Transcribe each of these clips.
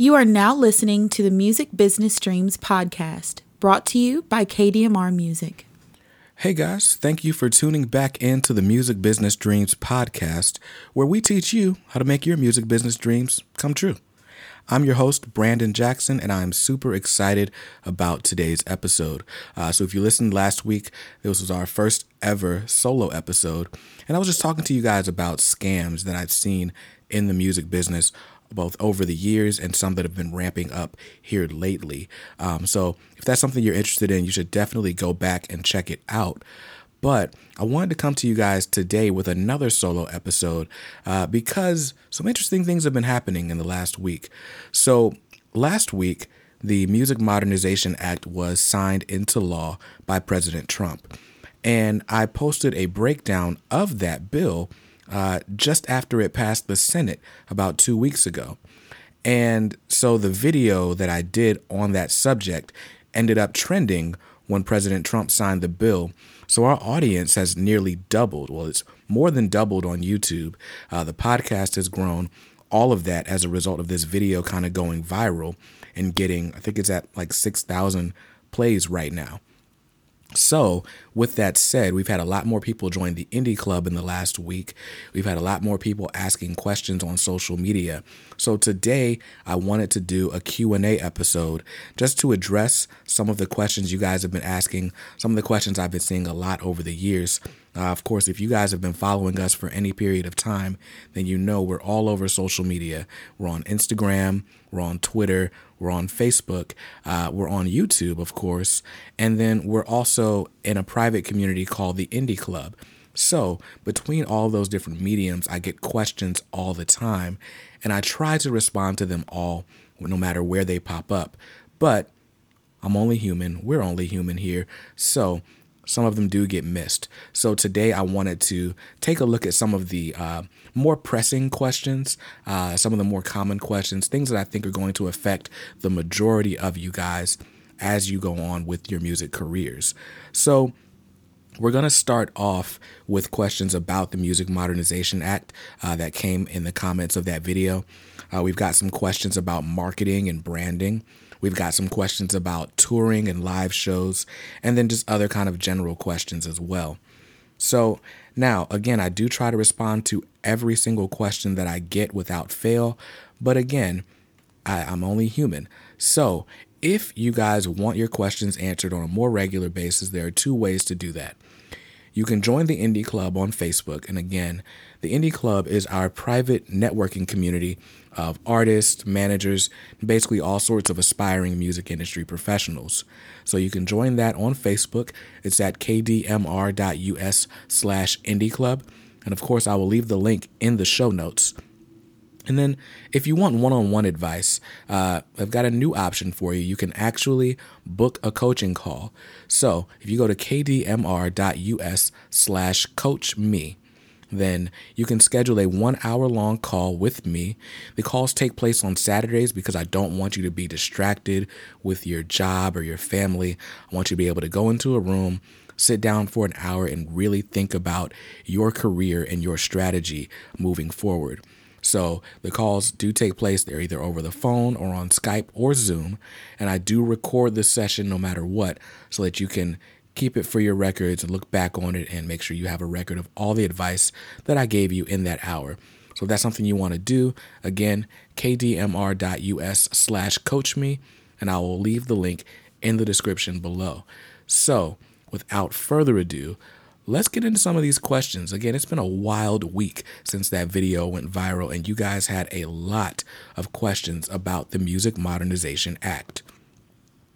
You are now listening to the Music Business Dreams podcast, brought to you by KDMR Music. Hey guys, thank you for tuning back into the Music Business Dreams podcast, where we teach you how to make your music business dreams come true. I'm your host, Brandon Jackson, and I'm super excited about today's episode. Uh, so, if you listened last week, this was our first ever solo episode, and I was just talking to you guys about scams that I've seen in the music business both over the years and some that have been ramping up here lately. Um, so if that's something you're interested in, you should definitely go back and check it out. But I wanted to come to you guys today with another solo episode uh, because some interesting things have been happening in the last week. So, last week, the Music Modernization Act was signed into law by President Trump. And I posted a breakdown of that bill uh, just after it passed the Senate about two weeks ago. And so the video that I did on that subject ended up trending when President Trump signed the bill. So our audience has nearly doubled. Well, it's more than doubled on YouTube. Uh, the podcast has grown. All of that as a result of this video kind of going viral and getting, I think it's at like 6,000 plays right now. So, with that said, we've had a lot more people join the Indie Club in the last week. We've had a lot more people asking questions on social media. So today, I wanted to do a Q&A episode just to address some of the questions you guys have been asking, some of the questions I've been seeing a lot over the years. Uh, of course, if you guys have been following us for any period of time, then you know we're all over social media. We're on Instagram, we're on Twitter, we're on Facebook, uh, we're on YouTube, of course, and then we're also in a private community called the Indie Club. So, between all those different mediums, I get questions all the time, and I try to respond to them all no matter where they pop up. But I'm only human, we're only human here. So, some of them do get missed. So today I wanted to take a look at some of the uh, more pressing questions, uh, some of the more common questions, things that I think are going to affect the majority of you guys as you go on with your music careers. So we're going to start off with questions about the Music Modernization Act uh, that came in the comments of that video. Uh, we've got some questions about marketing and branding. We've got some questions about touring and live shows, and then just other kind of general questions as well. So, now, again, I do try to respond to every single question that I get without fail, but again, I, am only human. So, if you guys want your questions answered on a more regular basis, there are two ways to do that. You can join the Indie Club on Facebook, and again, the Indie Club is our private networking community of artists, managers, basically all sorts of aspiring music industry professionals. So you can join that on Facebook. It's at kdmr.us slash indie club. And of course, I will leave the link in the show notes. And then, if you want one on one advice, uh, I've got a new option for you. You can actually book a coaching call. So, if you go to kdmr.us slash coach me, then you can schedule a one hour long call with me. The calls take place on Saturdays because I don't want you to be distracted with your job or your family. I want you to be able to go into a room, sit down for an hour, and really think about your career and your strategy moving forward. So the calls do take place. They're either over the phone or on Skype or Zoom. And I do record the session no matter what so that you can keep it for your records, look back on it, and make sure you have a record of all the advice that I gave you in that hour. So if that's something you want to do, again, kdmr.us slash coach me, and I will leave the link in the description below. So without further ado, let's get into some of these questions. Again, it's been a wild week since that video went viral, and you guys had a lot of questions about the Music Modernization Act.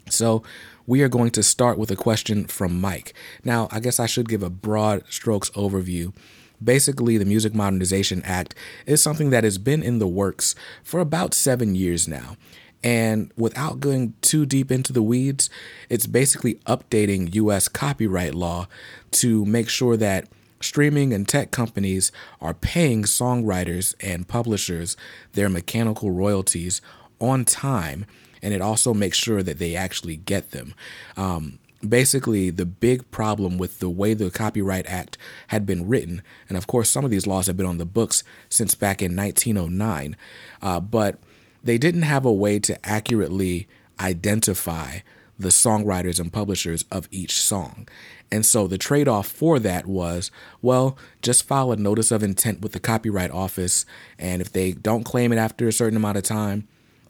So, we are going to start with a question from Mike. Now, I guess I should give a broad strokes overview. Basically, the Music Modernization Act is something that has been in the works for about seven years now. And without going too deep into the weeds, it's basically updating US copyright law to make sure that streaming and tech companies are paying songwriters and publishers their mechanical royalties on time and it also makes sure that they actually get them. Um, basically, the big problem with the way the Copyright Act had been written, and of course, some of these laws have been on the books since back in 1909, uh, but they didn't have a way to accurately identify the songwriters and publishers of each song. And so the trade off for that was well, just file a notice of intent with the Copyright Office. And if they don't claim it after a certain amount of time,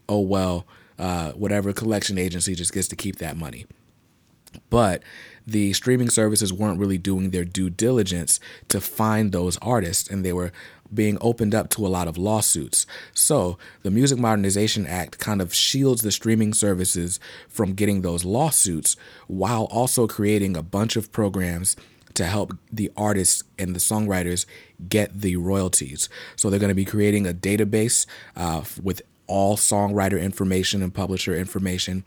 oh well, uh, whatever collection agency just gets to keep that money. But the streaming services weren't really doing their due diligence to find those artists, and they were being opened up to a lot of lawsuits. So, the Music Modernization Act kind of shields the streaming services from getting those lawsuits while also creating a bunch of programs to help the artists and the songwriters get the royalties. So, they're going to be creating a database uh, with all songwriter information and publisher information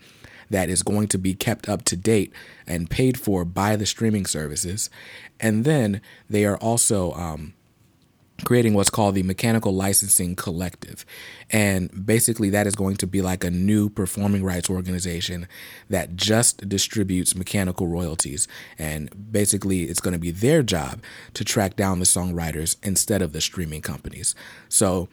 that is going to be kept up to date and paid for by the streaming services. And then they are also um, creating what's called the Mechanical Licensing Collective. And basically, that is going to be like a new performing rights organization that just distributes mechanical royalties. And basically, it's going to be their job to track down the songwriters instead of the streaming companies. So,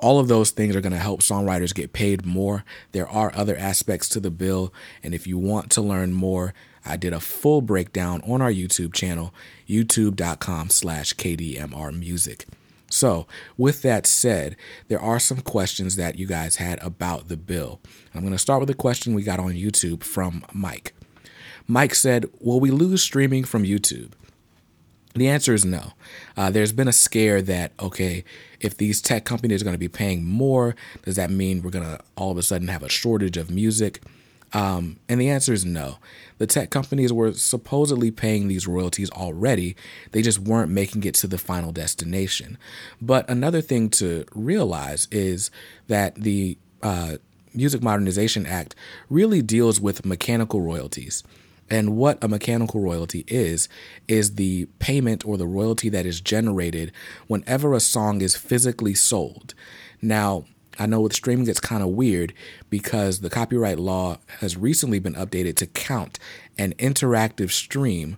all of those things are going to help songwriters get paid more. There are other aspects to the bill, and if you want to learn more, I did a full breakdown on our YouTube channel, youtube.com slash kdmrmusic. So, with that said, there are some questions that you guys had about the bill. I'm going to start with a question we got on YouTube from Mike. Mike said, Will we lose streaming from YouTube? The answer is no. Uh, there's been a scare that, okay, if these tech companies are going to be paying more, does that mean we're going to all of a sudden have a shortage of music? Um, and the answer is no. The tech companies were supposedly paying these royalties already, they just weren't making it to the final destination. But another thing to realize is that the uh, Music Modernization Act really deals with mechanical royalties. And what a mechanical royalty is, is the payment or the royalty that is generated whenever a song is physically sold. Now, I know with streaming it's kind of weird because the copyright law has recently been updated to count an interactive stream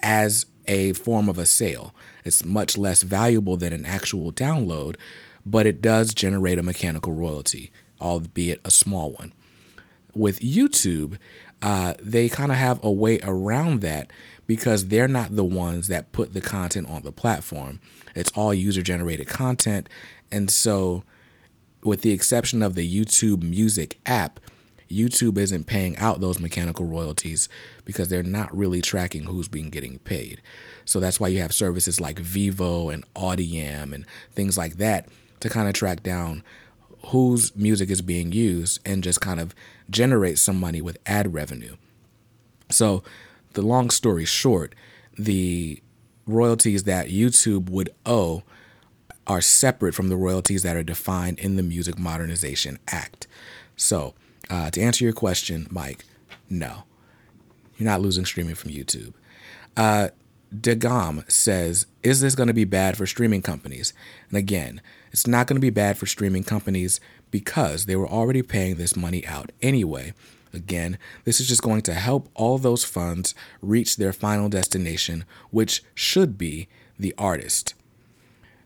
as a form of a sale. It's much less valuable than an actual download, but it does generate a mechanical royalty, albeit a small one. With YouTube, uh, they kind of have a way around that because they're not the ones that put the content on the platform. It's all user generated content. And so, with the exception of the YouTube Music app, YouTube isn't paying out those mechanical royalties because they're not really tracking who's being getting paid. So that's why you have services like Vevo and Audiam and things like that to kind of track down whose music is being used and just kind of generate some money with ad revenue. So, the long story short, the royalties that YouTube would owe are separate from the royalties that are defined in the Music Modernization Act. So, uh, to answer your question, Mike, no, you're not losing streaming from YouTube. Uh, Degam says, Is this going to be bad for streaming companies? And again, it's not going to be bad for streaming companies because they were already paying this money out anyway. Again, this is just going to help all those funds reach their final destination, which should be the artist.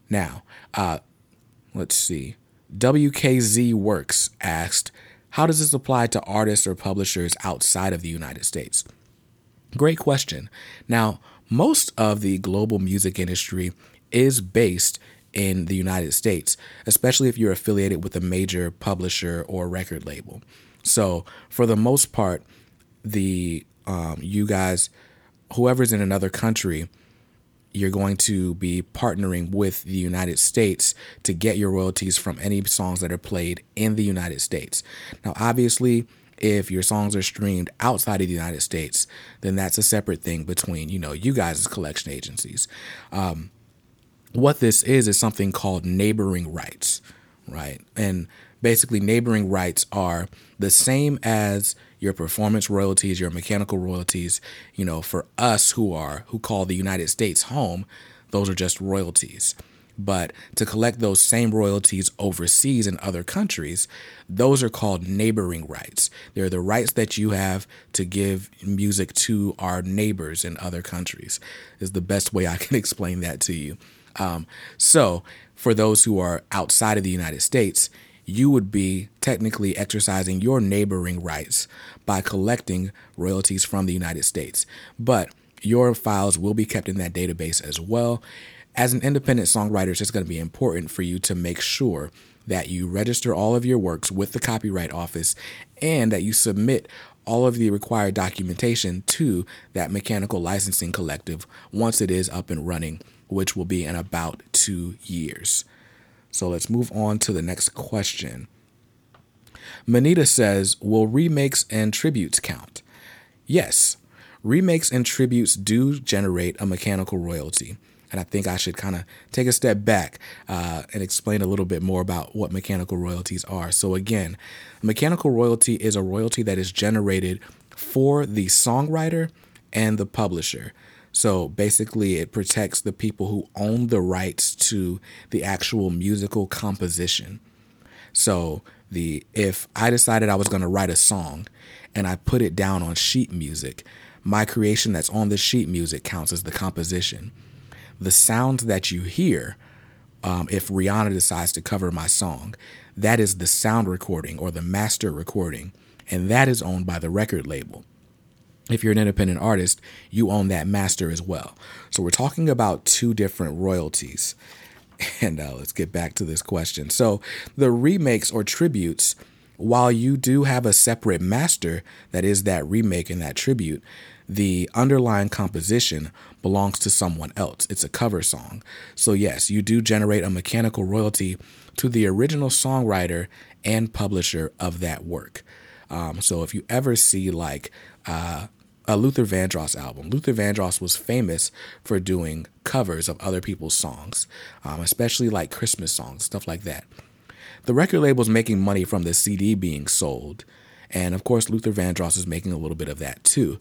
Now, uh, let's see. WKZ Works asked, How does this apply to artists or publishers outside of the United States? Great question. Now, most of the global music industry is based in the United States, especially if you're affiliated with a major publisher or record label. So, for the most part, the um, you guys, whoever's in another country, you're going to be partnering with the United States to get your royalties from any songs that are played in the United States. Now, obviously, if your songs are streamed outside of the United States, then that's a separate thing between you know you guys as collection agencies. Um, what this is is something called neighboring rights, right? And basically, neighboring rights are the same as your performance royalties, your mechanical royalties. You know, for us who are who call the United States home, those are just royalties. But to collect those same royalties overseas in other countries, those are called neighboring rights. They're the rights that you have to give music to our neighbors in other countries, is the best way I can explain that to you. Um, so, for those who are outside of the United States, you would be technically exercising your neighboring rights by collecting royalties from the United States. But your files will be kept in that database as well. As an independent songwriter, it's going to be important for you to make sure that you register all of your works with the Copyright Office and that you submit all of the required documentation to that mechanical licensing collective once it is up and running, which will be in about two years. So let's move on to the next question. Manita says, Will remakes and tributes count? Yes, remakes and tributes do generate a mechanical royalty. And I think I should kind of take a step back uh, and explain a little bit more about what mechanical royalties are. So, again, mechanical royalty is a royalty that is generated for the songwriter and the publisher. So basically, it protects the people who own the rights to the actual musical composition. So the if I decided I was going to write a song and I put it down on sheet music, my creation that's on the sheet music counts as the composition. The sound that you hear, um, if Rihanna decides to cover my song, that is the sound recording or the master recording, and that is owned by the record label if you're an independent artist, you own that master as well. So we're talking about two different royalties. And uh, let's get back to this question. So the remakes or tributes, while you do have a separate master that is that remake and that tribute, the underlying composition belongs to someone else. It's a cover song. So, yes, you do generate a mechanical royalty to the original songwriter and publisher of that work. Um, so, if you ever see like uh, a Luther Vandross album. Luther Vandross was famous for doing covers of other people's songs, um, especially like Christmas songs, stuff like that. The record label's making money from the CD being sold, and of course, Luther Vandross is making a little bit of that too.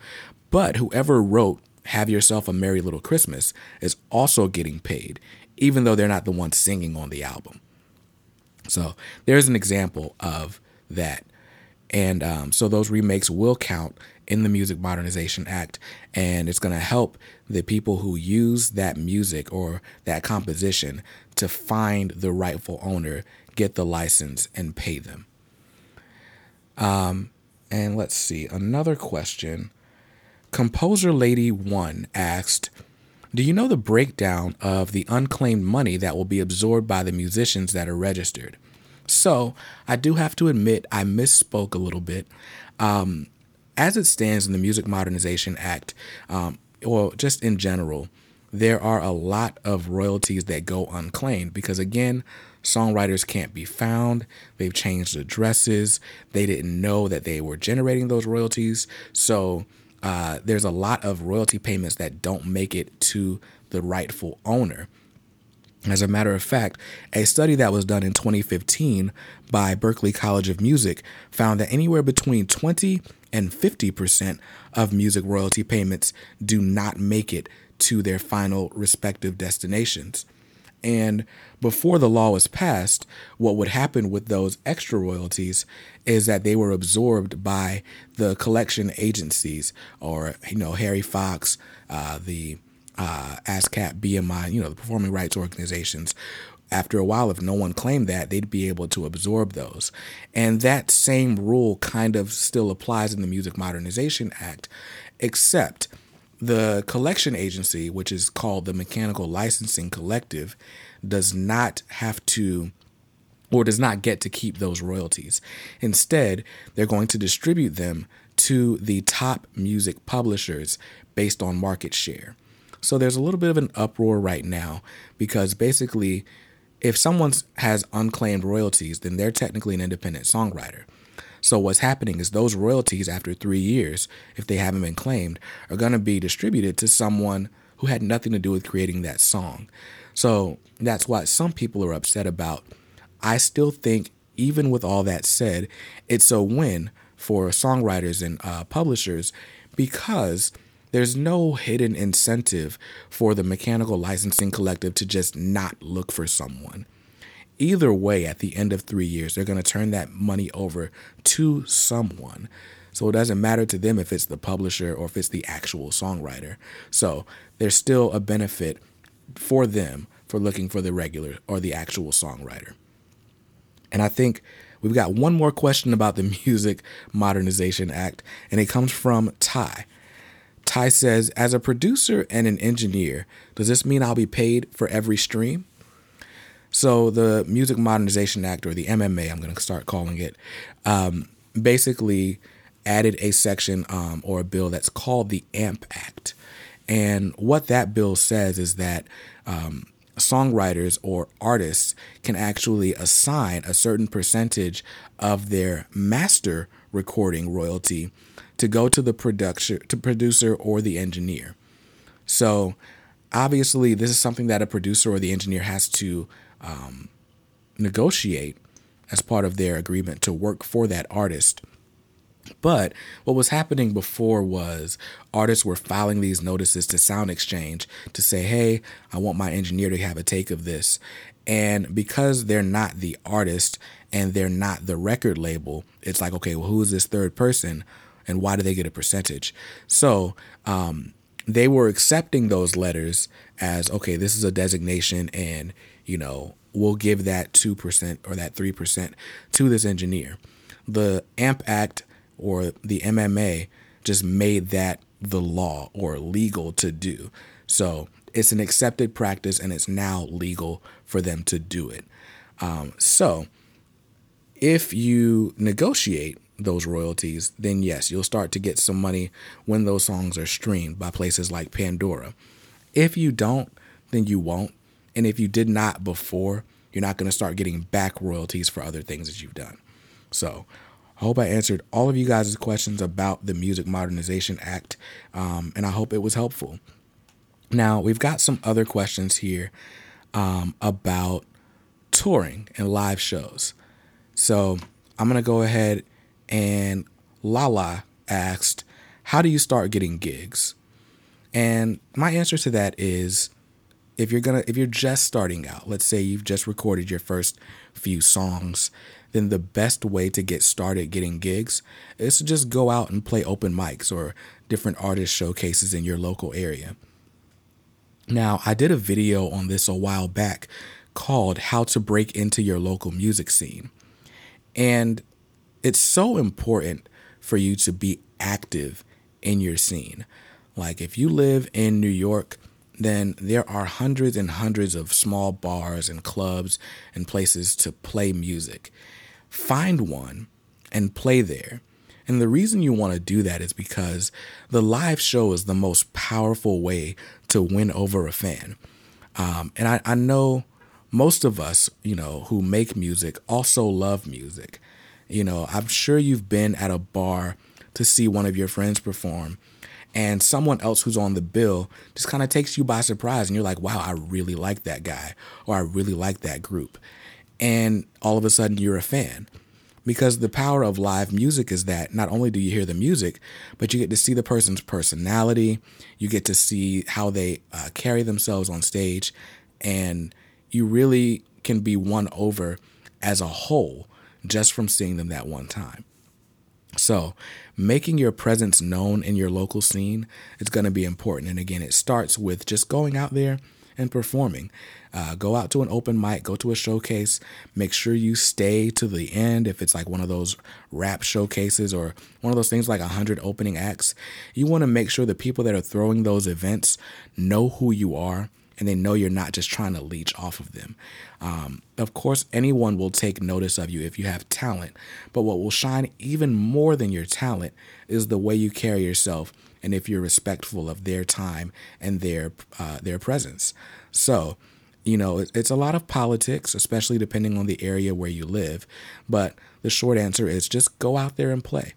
But whoever wrote Have Yourself a Merry Little Christmas is also getting paid, even though they're not the ones singing on the album. So there's an example of that. And um, so those remakes will count in the Music Modernization Act, and it's going to help the people who use that music or that composition to find the rightful owner, get the license, and pay them. Um, and let's see, another question. Composer Lady One asked, do you know the breakdown of the unclaimed money that will be absorbed by the musicians that are registered? So, I do have to admit I misspoke a little bit. Um, as it stands in the Music Modernization Act, um, or just in general, there are a lot of royalties that go unclaimed because, again, songwriters can't be found. They've changed addresses. They didn't know that they were generating those royalties. So uh, there's a lot of royalty payments that don't make it to the rightful owner. As a matter of fact, a study that was done in 2015 by Berklee College of Music found that anywhere between 20 and 50% of music royalty payments do not make it to their final respective destinations. And before the law was passed, what would happen with those extra royalties is that they were absorbed by the collection agencies or, you know, Harry Fox, uh, the uh, ASCAP, BMI, you know, the performing rights organizations. After a while, if no one claimed that, they'd be able to absorb those. And that same rule kind of still applies in the Music Modernization Act, except the collection agency, which is called the Mechanical Licensing Collective, does not have to or does not get to keep those royalties. Instead, they're going to distribute them to the top music publishers based on market share. So there's a little bit of an uproar right now because basically, if someone has unclaimed royalties, then they're technically an independent songwriter. So what's happening is those royalties after three years, if they haven't been claimed, are going to be distributed to someone who had nothing to do with creating that song. So that's what some people are upset about. I still think, even with all that said, it's a win for songwriters and uh, publishers because there's no hidden incentive for the mechanical licensing collective to just not look for someone. Either way, at the end of three years, they're going to turn that money over to someone. So it doesn't matter to them if it's the publisher or if it's the actual songwriter. So there's still a benefit for them for looking for the regular or the actual songwriter. And I think we've got one more question about the Music Modernization Act, and it comes from Ty. Ty says, as a producer and an engineer, does this mean I'll be paid for every stream? So the Music Modernization Act, or the MMA, I'm going to start calling it, um, basically added a section um, or a bill that's called the AMP Act. And what that bill says is that um, songwriters or artists can actually assign a certain percentage of their master recording royalty to go to the production to producer or the engineer. So obviously this is something that a producer or the engineer has to um, negotiate as part of their agreement to work for that artist. But what was happening before was artists were filing these notices to Sound Exchange to say, hey, I want my engineer to have a take of this. And because they're not the artist and they're not the record label, it's like, okay, well, who is this third person and why do they get a percentage? So um, they were accepting those letters as, okay, this is a designation and, you know, we'll give that 2% or that 3% to this engineer. The AMP Act or the MMA just made that the law or legal to do. So it's an accepted practice and it's now legal for them to do it. Um, so if you negotiate those royalties, then yes, you'll start to get some money when those songs are streamed by places like Pandora. If you don't, then you won't. And if you did not before, you're not going to start getting back royalties for other things that you've done. So I hope I answered all of you guys' questions about the Music Modernization Act, um, and I hope it was helpful. Now, we've got some other questions here um, about touring and live shows. So I'm going to go ahead and Lala asked, How do you start getting gigs? And my answer to that is if you're gonna if you're just starting out, let's say you've just recorded your first few songs then the best way to get started getting gigs is to just go out and play open mics or different artist showcases in your local area. Now, I did a video on this a while back called How to Break into Your Local Music Scene. And it's so important for you to be active in your scene. Like if you live in New York, then there are hundreds and hundreds of small bars and clubs and places to play music find one and play there. And the reason you want to do that is because the live show is the most powerful way to win over a fan. Um, and I, I know most of us, you know, who make music also love music. You know, I'm sure you've been at a bar to see one of your friends perform, and someone else who's on the bill just kind of takes you by surprise, and you're like, wow, I really like that guy, or I really like that group and all of a sudden you're a fan. Because the power of live music is that not only do you hear the music, but you get to see the person's personality, you get to see how they uh, carry themselves on stage, and you really can be won over as a whole just from seeing them that one time. So, making your presence known in your local scene is going to be important. And again, it starts with just going out there and performing. Uh, go out to an open mic, go to a showcase. Make sure you stay to the end. If it's like one of those rap showcases or one of those things like 100 opening acts, you want to make sure the people that are throwing those events know who you are and they know you're not just trying to leech off of them. Um, of course, anyone will take notice of you if you have talent, but what will shine even more than your talent is the way you carry yourself and if you're respectful of their time and their uh, their presence. So, you know, it's a lot of politics, especially depending on the area where you live. But the short answer is just go out there and play.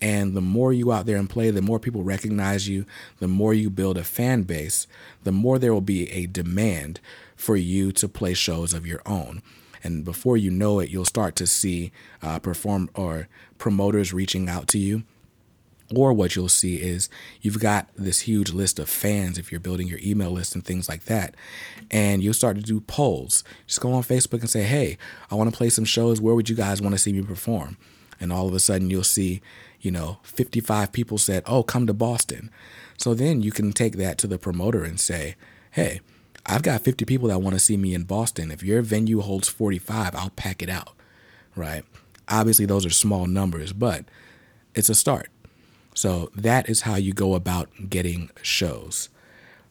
And the more you out there and play, the more people recognize you, the more you build a fan base, the more there will be a demand for you to play shows of your own. And before you know it, you'll start to see uh, perform or promoters reaching out to you or what you'll see is you've got this huge list of fans if you're building your email list and things like that. And you'll start to do polls. Just go on Facebook and say, hey, I want to play some shows. Where would you guys want to see me perform? And all of a sudden you'll see, you know, 55 people said, oh, come to Boston. So then you can take that to the promoter and say, hey, I've got 50 people that want to see me in Boston. If your venue holds 45, I'll pack it out. right? Obviously, those are small numbers, but it's a start. So that is how you go about getting shows.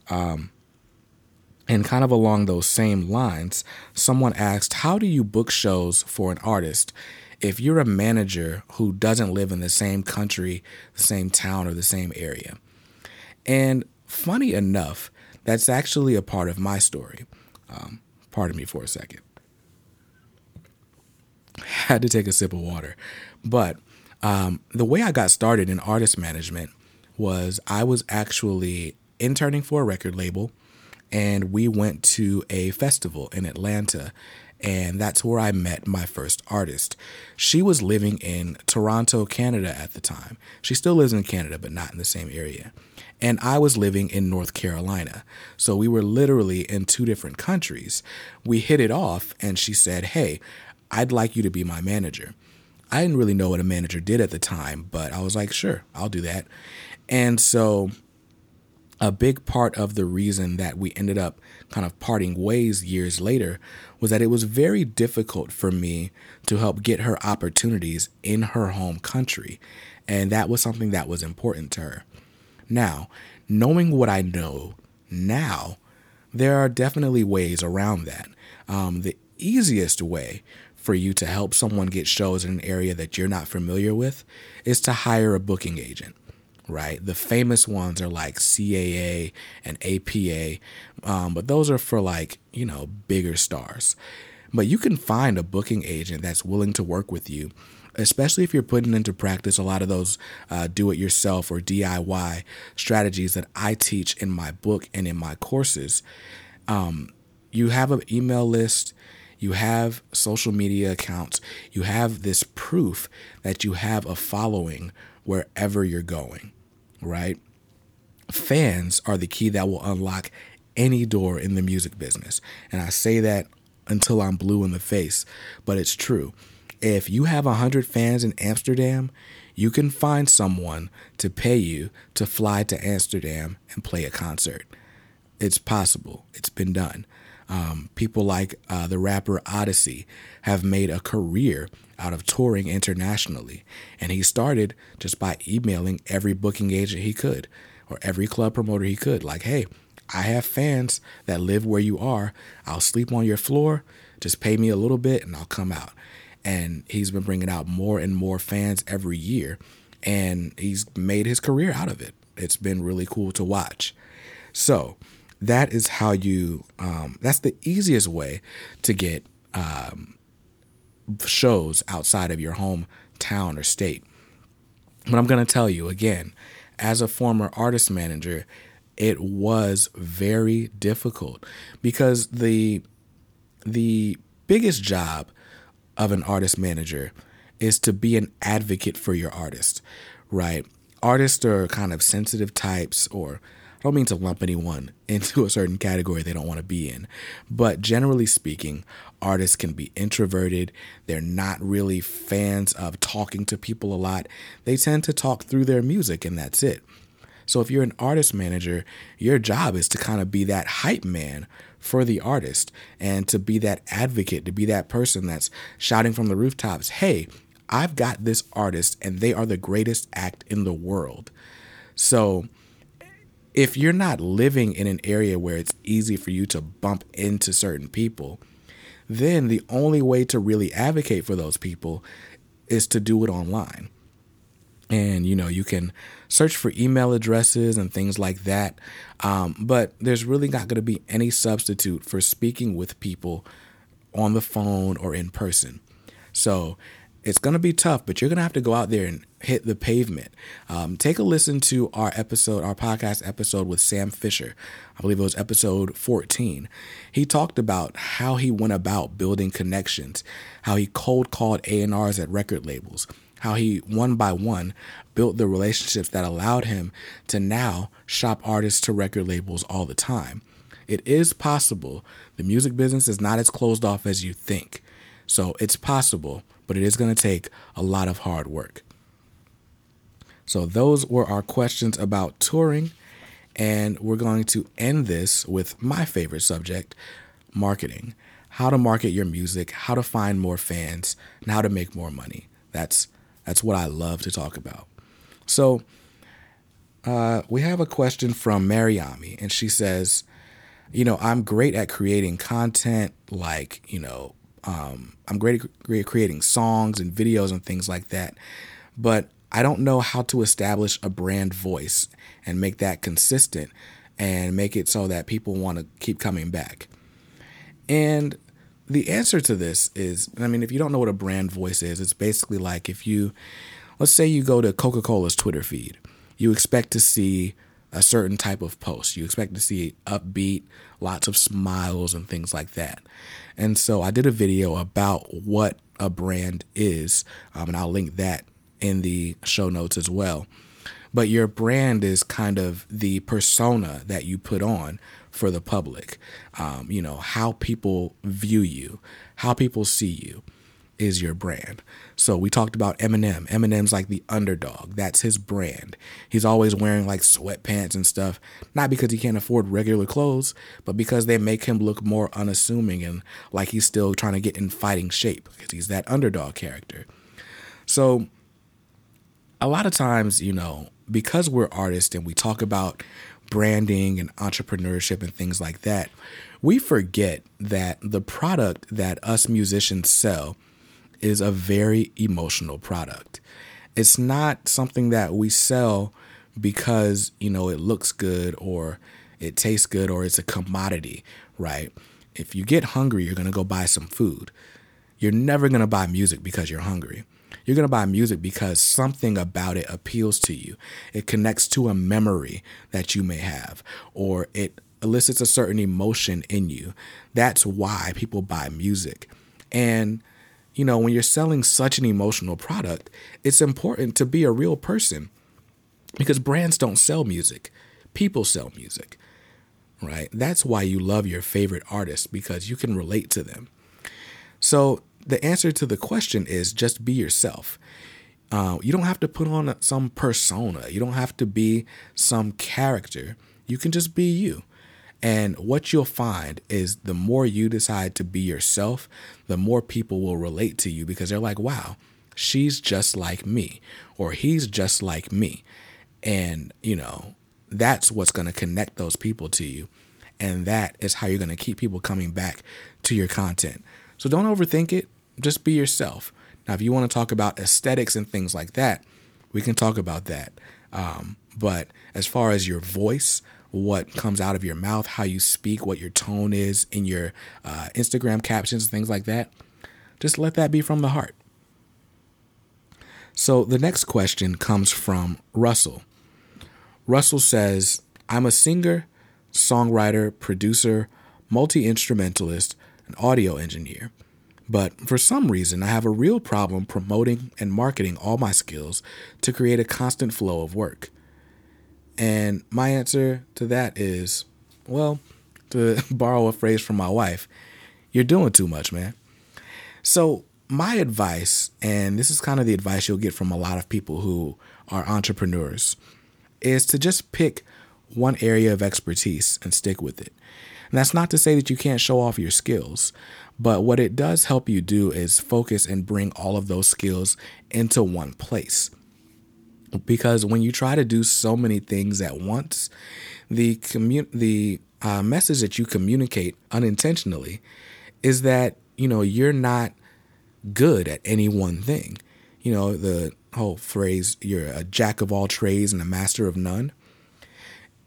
Um, and kind of along those same lines, someone asked, How do you book shows for an artist if you're a manager who doesn't live in the same country, the same town, or the same area? And funny enough, that's actually a part of my story. Um, pardon me for a second. Had to take a sip of water. But um, the way I got started in artist management was I was actually interning for a record label and we went to a festival in Atlanta. And that's where I met my first artist. She was living in Toronto, Canada at the time. She still lives in Canada, but not in the same area. And I was living in North Carolina. So we were literally in two different countries. We hit it off, and she said, Hey, I'd like you to be my manager. I didn't really know what a manager did at the time, but I was like, Sure, I'll do that. And so a big part of the reason that we ended up kind of parting ways years later was that it was very difficult for me to help get her opportunities in her home country. And that was something that was important to her. Now, knowing what I know now, there are definitely ways around that. Um, the easiest way for you to help someone get shows in an area that you're not familiar with is to hire a booking agent right? The famous ones are like CAA and APA, um, but those are for like, you know, bigger stars. But you can find a booking agent that's willing to work with you, especially if you're putting into practice a lot of those uh, do it yourself or DIY strategies that I teach in my book and in my courses. Um, you have an email list you have social media accounts, you have this proof that you have a following wherever you're going right? Fans are the key that will unlock any door in the music business. And I say that until I'm blue in the face, but it's true. If you have 100 fans in Amsterdam, you can find someone to pay you to fly to Amsterdam and play a concert. It's possible, it's been done. Um, people like uh, the rapper Oddisee have made a career out of touring internationally. And he started just by emailing every booking agent he could or every club promoter he could. Like, hey, I have fans that live where you are. I'll sleep on your floor. Just pay me a little bit and I'll come out. And he's been bringing out more and more fans every year. And he's made his career out of it. It's been really cool to watch. So, that is how you, um, that's the easiest way to get um, shows outside of your hometown or state. But I'm going to tell you again, as a former artist manager, it was very difficult because the the biggest job of an artist manager is to be an advocate for your artist, right? Artists are kind of sensitive types or don't mean to lump anyone into a certain category they don't want to be in, but generally speaking, artists can be introverted. They're not really fans of talking to people a lot. They tend to talk through their music, and that's it. So if you're an artist manager, your job is to kind of be that hype man for the artist and to be that advocate, to be that person that's shouting from the rooftops, hey, I've got this artist and they are the greatest act in the world. So if you're not living in an area where it's easy for you to bump into certain people, then the only way to really advocate for those people is to do it online. And you know, you can search for email addresses and things like that. Um, but there's really not going to be any substitute for speaking with people on the phone or in person. So it's going to be tough, but you're going to have to go out there and hit the pavement. Um, take a listen to our episode, our podcast episode with Sam Fisher. I believe it was episode 14. He talked about how he went about building connections, how he cold called A&Rs at record labels, how he one by one built the relationships that allowed him to now shop artists to record labels all the time. It is possible. The music business is not as closed off as you think. So it's possible but it is going to take a lot of hard work. So, those were our questions about touring, and we're going to end this with my favorite subject marketing. how to market your music, how to find more fans, and how to make more money. That's that's what I love to talk about. So uh, we have a question from Mariami, and she says, you know, I'm great at creating content, like you know, um, I'm great at creating songs and videos and things like that, but I don't know how to establish a brand voice and make that consistent and make it so that people want to keep coming back. And the answer to this is I mean, if you don't know what a brand voice is, it's basically like if you, let's say you go to Coca Cola's Twitter feed, you expect to see a certain type of post. You expect to see upbeat, lots of smiles, and things like that. And so I did a video about what a brand is, um, and I'll link that in the show notes as well. But your brand is kind of the persona that you put on for the public. Um, you know, how people view you, how people see you is your brand. So we talked about Eminem. Eminem's like the underdog. That's his brand. He's always wearing like sweatpants and stuff, not because he can't afford regular clothes, but because they make him look more unassuming and like he's still trying to get in fighting shape because he's that underdog character. So a lot of times, you know, because we're artists and we talk about branding and entrepreneurship and things like that, we forget that the product that us musicians sell is a very emotional product. It's not something that we sell because, you know, it looks good or it tastes good or it's a commodity, right? If you get hungry, you're going to go buy some food. You're never going to buy music because you're hungry. You're going to buy music because something about it appeals to you. It connects to a memory that you may have, or it elicits a certain emotion in you. That's why people buy music. And, you know, when you're selling such an emotional product, it's important to be a real person because brands don't sell music, people sell music, right? That's why you love your favorite artists because you can relate to them. So the answer to the question is just be yourself. Uh, you don't have to put on some persona. You don't have to be some character. You can just be you. And what you'll find is the more you decide to be yourself, the more people will relate to you because they're like, wow, she's just like me, or he's just like me. And, you know, that's what's going to connect those people to you. And that is how you're going to keep people coming back to your content. So don't overthink it just be yourself. Now, if you want to talk about aesthetics and things like that, we can talk about that. Um, but as far as your voice, what comes out of your mouth, how you speak, what your tone is in your uh, Instagram captions, things like that, just let that be from the heart. So the next question comes from Russell. Russell says, I'm a singer, songwriter, producer, multi instrumentalist, and audio engineer. But for some reason, I have a real problem promoting and marketing all my skills to create a constant flow of work. And my answer to that is well, to borrow a phrase from my wife, you're doing too much, man. So, my advice, and this is kind of the advice you'll get from a lot of people who are entrepreneurs, is to just pick one area of expertise and stick with it. And that's not to say that you can't show off your skills, but what it does help you do is focus and bring all of those skills into one place. Because when you try to do so many things at once, the commu- the uh, message that you communicate unintentionally is that you know you're not good at any one thing. You know the whole phrase "you're a jack of all trades and a master of none."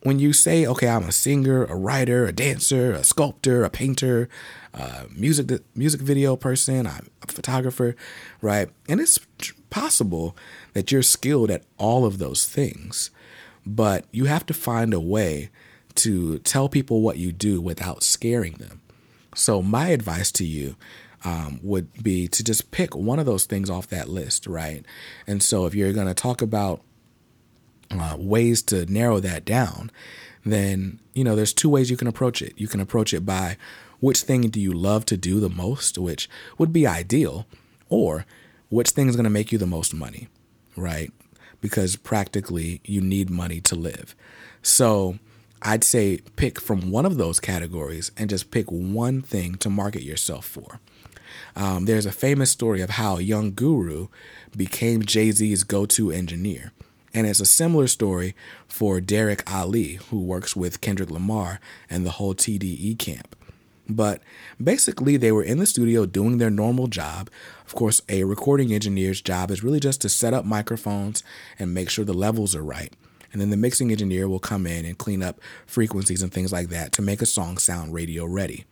when you say, okay, I'm a singer, a writer, a dancer, a sculptor, a painter, a music music video person, I'm a photographer, right? And it's possible that you're skilled at all of those things, but you have to find a way to tell people what you do without scaring them. So my advice to you um, would be to just pick one of those things off that list, right? And so if you're going to talk about uh, ways to narrow that down, then you know there's two ways you can approach it. You can approach it by which thing do you love to do the most, which would be ideal, or which thing is going to make you the most money, right? Because practically you need money to live. So I'd say pick from one of those categories and just pick one thing to market yourself for. Um, there's a famous story of how a Young Guru became Jay Z's go to engineer. And it's a similar story for Derek Ali, who works with Kendrick Lamar and the whole TDE camp. But basically, they were in the studio doing their normal job. Of course, a recording engineer's job is really just to set up microphones and make sure the levels are right. And then the mixing engineer will come in and clean up frequencies and things like that to make a song sound radio ready.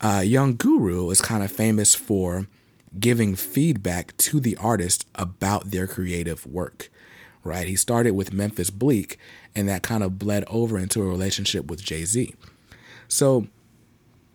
Uh, Young Guru is kind of famous for giving feedback to the artist about their creative work, right? He started with Memphis Bleek, and that kind of bled over into a relationship with Jay Z. So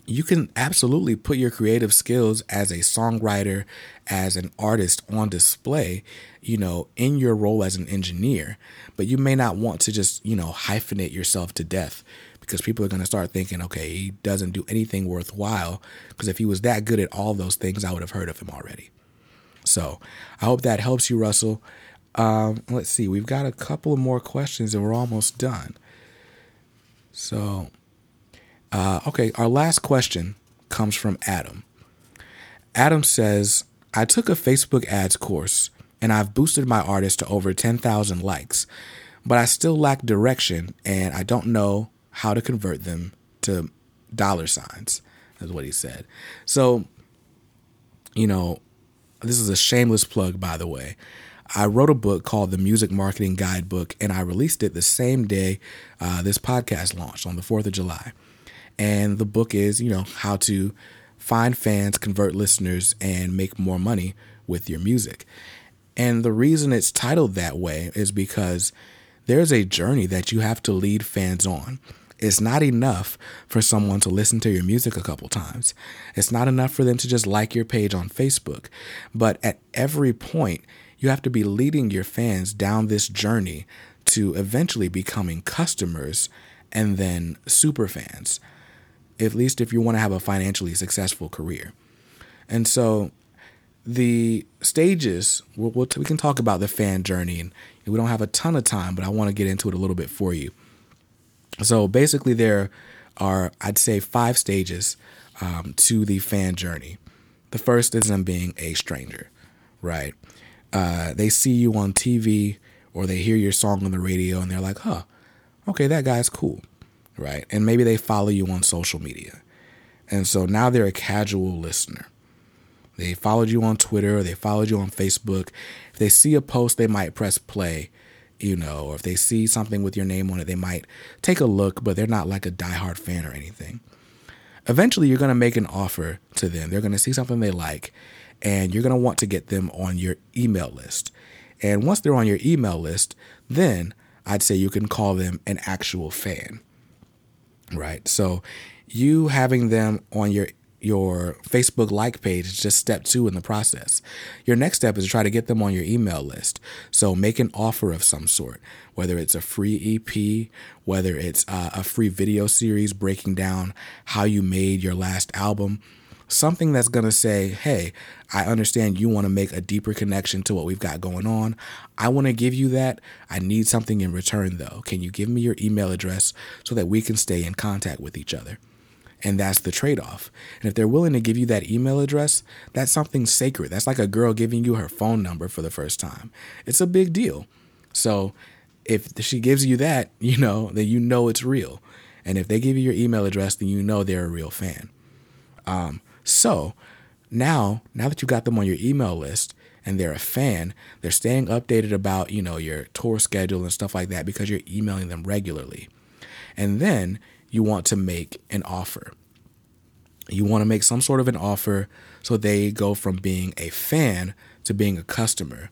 you can absolutely put your creative skills as a songwriter, as an artist on display, you know, in your role as an engineer, but you may not want to just, you know, hyphenate yourself to death because people are going to start thinking, okay, he doesn't do anything worthwhile. Because if he was that good at all those things, I would have heard of him already. So I hope that helps you, Russell. Um, let's see, we've got a couple of more questions and we're almost done. So, uh, okay, our last question comes from Adam. Adam says, I took a Facebook ads course and I've boosted my artist to over 10,000 likes, but I still lack direction and I don't know how to convert them to dollar signs, is what he said. So, you know, this is a shameless plug, by the way. I wrote a book called The Music Marketing Guidebook, and I released it the same day uh, this podcast launched on the 4th of July. And the book is, you know, how to find fans, convert listeners, and make more money with your music. And the reason it's titled that way is because there's a journey that you have to lead fans on. It's not enough for someone to listen to your music a couple times. It's not enough for them to just like your page on Facebook. But at every point, you have to be leading your fans down this journey to eventually becoming customers and then super fans, at least if you want to have a financially successful career. And so the stages, we'll, we'll, we can talk about the fan journey, and we don't have a ton of time, but I want to get into it a little bit for you. So basically, there are, I'd say, five stages um, to the fan journey. The first is them being a stranger, right? Uh, they see you on TV or they hear your song on the radio and they're like, huh, okay, that guy's cool, right? And maybe they follow you on social media. And so now they're a casual listener. They followed you on Twitter or they followed you on Facebook. If they see a post, they might press play you know, or if they see something with your name on it, they might take a look, but they're not like a diehard fan or anything. Eventually, you're going to make an offer to them. They're going to see something they like, and you're going to want to get them on your email list. And once they're on your email list, then I'd say you can call them an actual fan. Right? So, you having them on your your Facebook like page is just step two in the process. Your next step is to try to get them on your email list. So make an offer of some sort, whether it's a free EP, whether it's uh, a free video series breaking down how you made your last album, something that's going to say, hey, I understand you want to make a deeper connection to what we've got going on. I want to give you that. I need something in return, though. Can you give me your email address so that we can stay in contact with each other? And that's the trade off. And if they're willing to give you that email address, that's something sacred. That's like a girl giving you her phone number for the first time. It's a big deal. So if she gives you that, you know, then you know it's real. And if they give you your email address, then you know they're a real fan. Um, so now, now that you got them on your email list and they're a fan, they're staying updated about, you know, your tour schedule and stuff like that because you're emailing them regularly. And then you want to make an offer. You want to make some sort of an offer so they go from being a fan to being a customer.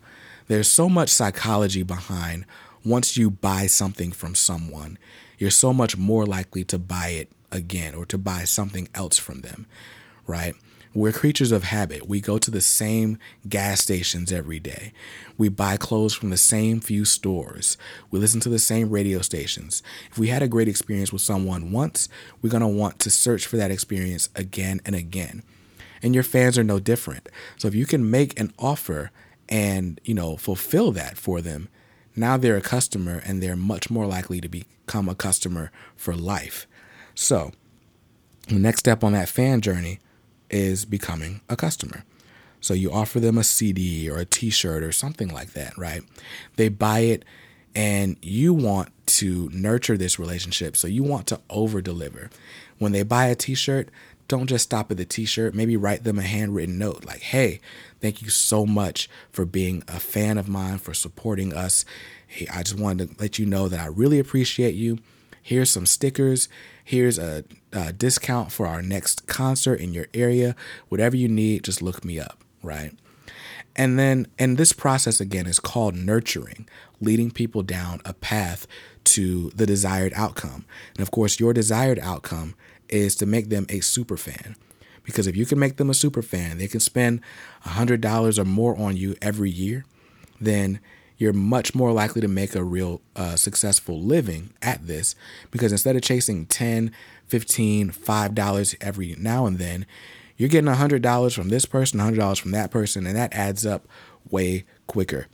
There's so much psychology behind once you buy something from someone, you're so much more likely to buy it again or to buy something else from them, right? We're creatures of habit. We go to the same gas stations every day. We buy clothes from the same few stores. We listen to the same radio stations. If we had a great experience with someone once, we're going to want to search for that experience again and again. And your fans are no different. So if you can make an offer and, you know, fulfill that for them, now they're a customer and they're much more likely to become a customer for life. So, the next step on that fan journey is becoming a customer. So you offer them a CD or a t shirt or something like that, right? They buy it and you want to nurture this relationship. So you want to over deliver. When they buy a t shirt, don't just stop at the t shirt. Maybe write them a handwritten note like, hey, thank you so much for being a fan of mine, for supporting us. Hey, I just wanted to let you know that I really appreciate you. Here's some stickers. Here's a, a discount for our next concert in your area. Whatever you need, just look me up, right? And then, and this process again is called nurturing, leading people down a path to the desired outcome. And of course, your desired outcome is to make them a super fan. Because if you can make them a super fan, they can spend $100 or more on you every year, then you're much more likely to make a real uh, successful living at this. Because instead of chasing 10, 15, $5 every now and then, you're getting $100 from this person, $100 from that person, and that adds up way quicker.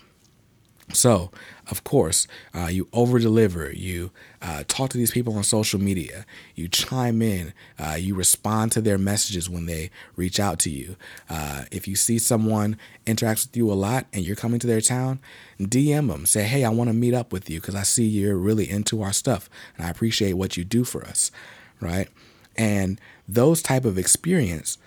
So, of course, uh, you over deliver. You uh, talk to these people on social media. You chime in. Uh, you respond to their messages when they reach out to you. Uh, if you see someone interacts with you a lot and you're coming to their town, DM them. Say, hey, I want to meet up with you because I see you're really into our stuff and I appreciate what you do for us, right? And those type of experience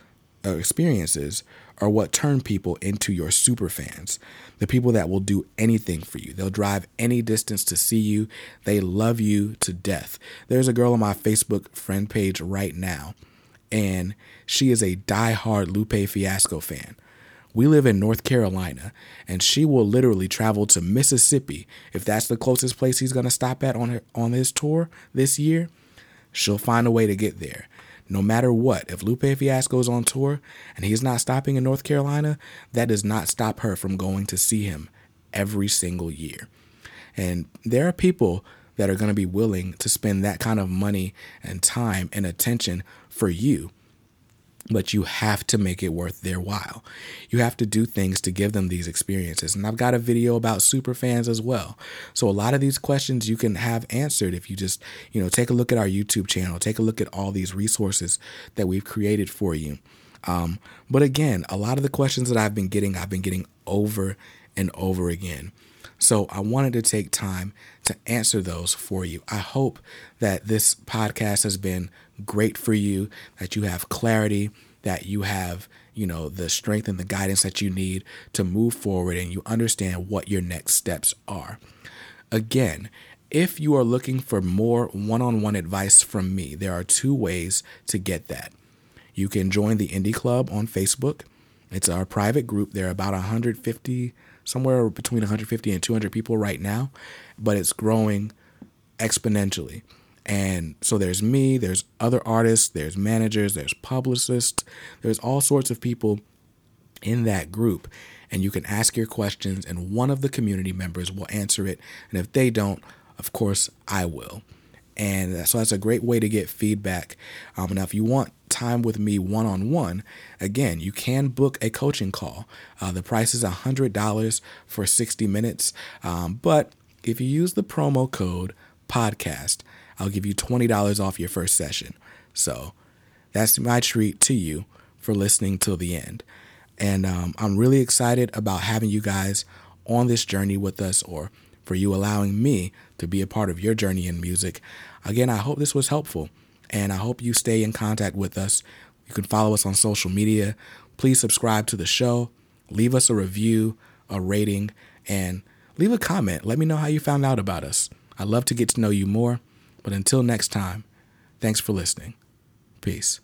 uh, experiences are what turn people into your super fans. The people that will do anything for you. They'll drive any distance to see you. They love you to death. There's a girl on my Facebook friend page right now, and she is a die-hard Lupe Fiasco fan. We live in North Carolina, and she will literally travel to Mississippi if that's the closest place he's going to stop at on her, on his tour this year. She'll find a way to get there no matter what. If Lupe Fiasco is on tour and he's not stopping in North Carolina, that does not stop her from going to see him every single year. And there are people that are going to be willing to spend that kind of money and time and attention for you but you have to make it worth their while. You have to do things to give them these experiences. And I've got a video about super fans as well. So a lot of these questions you can have answered if you just, you know, take a look at our YouTube channel, take a look at all these resources that we've created for you. Um, but again, a lot of the questions that I've been getting, I've been getting over and over again. So I wanted to take time to answer those for you. I hope that this podcast has been great for you, that you have clarity, that you have, you know, the strength and the guidance that you need to move forward and you understand what your next steps are. Again, if you are looking for more one on one advice from me, there are two ways to get that. You can join the Indie Club on Facebook. It's our private group. There are about 150, somewhere between 150 and 200 people right now, but it's growing exponentially. And so there's me, there's other artists, there's managers, there's publicists, there's all sorts of people in that group. And you can ask your questions, and one of the community members will answer it. And if they don't, of course, I will. And so that's a great way to get feedback. Um, now, if you want time with me one on one, again, you can book a coaching call. Uh, the price is $100 for 60 minutes. Um, but if you use the promo code podcast, I'll give you $20 off your first session. So that's my treat to you for listening till the end. And um, I'm really excited about having you guys on this journey with us or for you allowing me to be a part of your journey in music. Again, I hope this was helpful and I hope you stay in contact with us. You can follow us on social media. Please subscribe to the show, leave us a review, a rating, and leave a comment. Let me know how you found out about us. I'd love to get to know you more. But until next time, thanks for listening. Peace.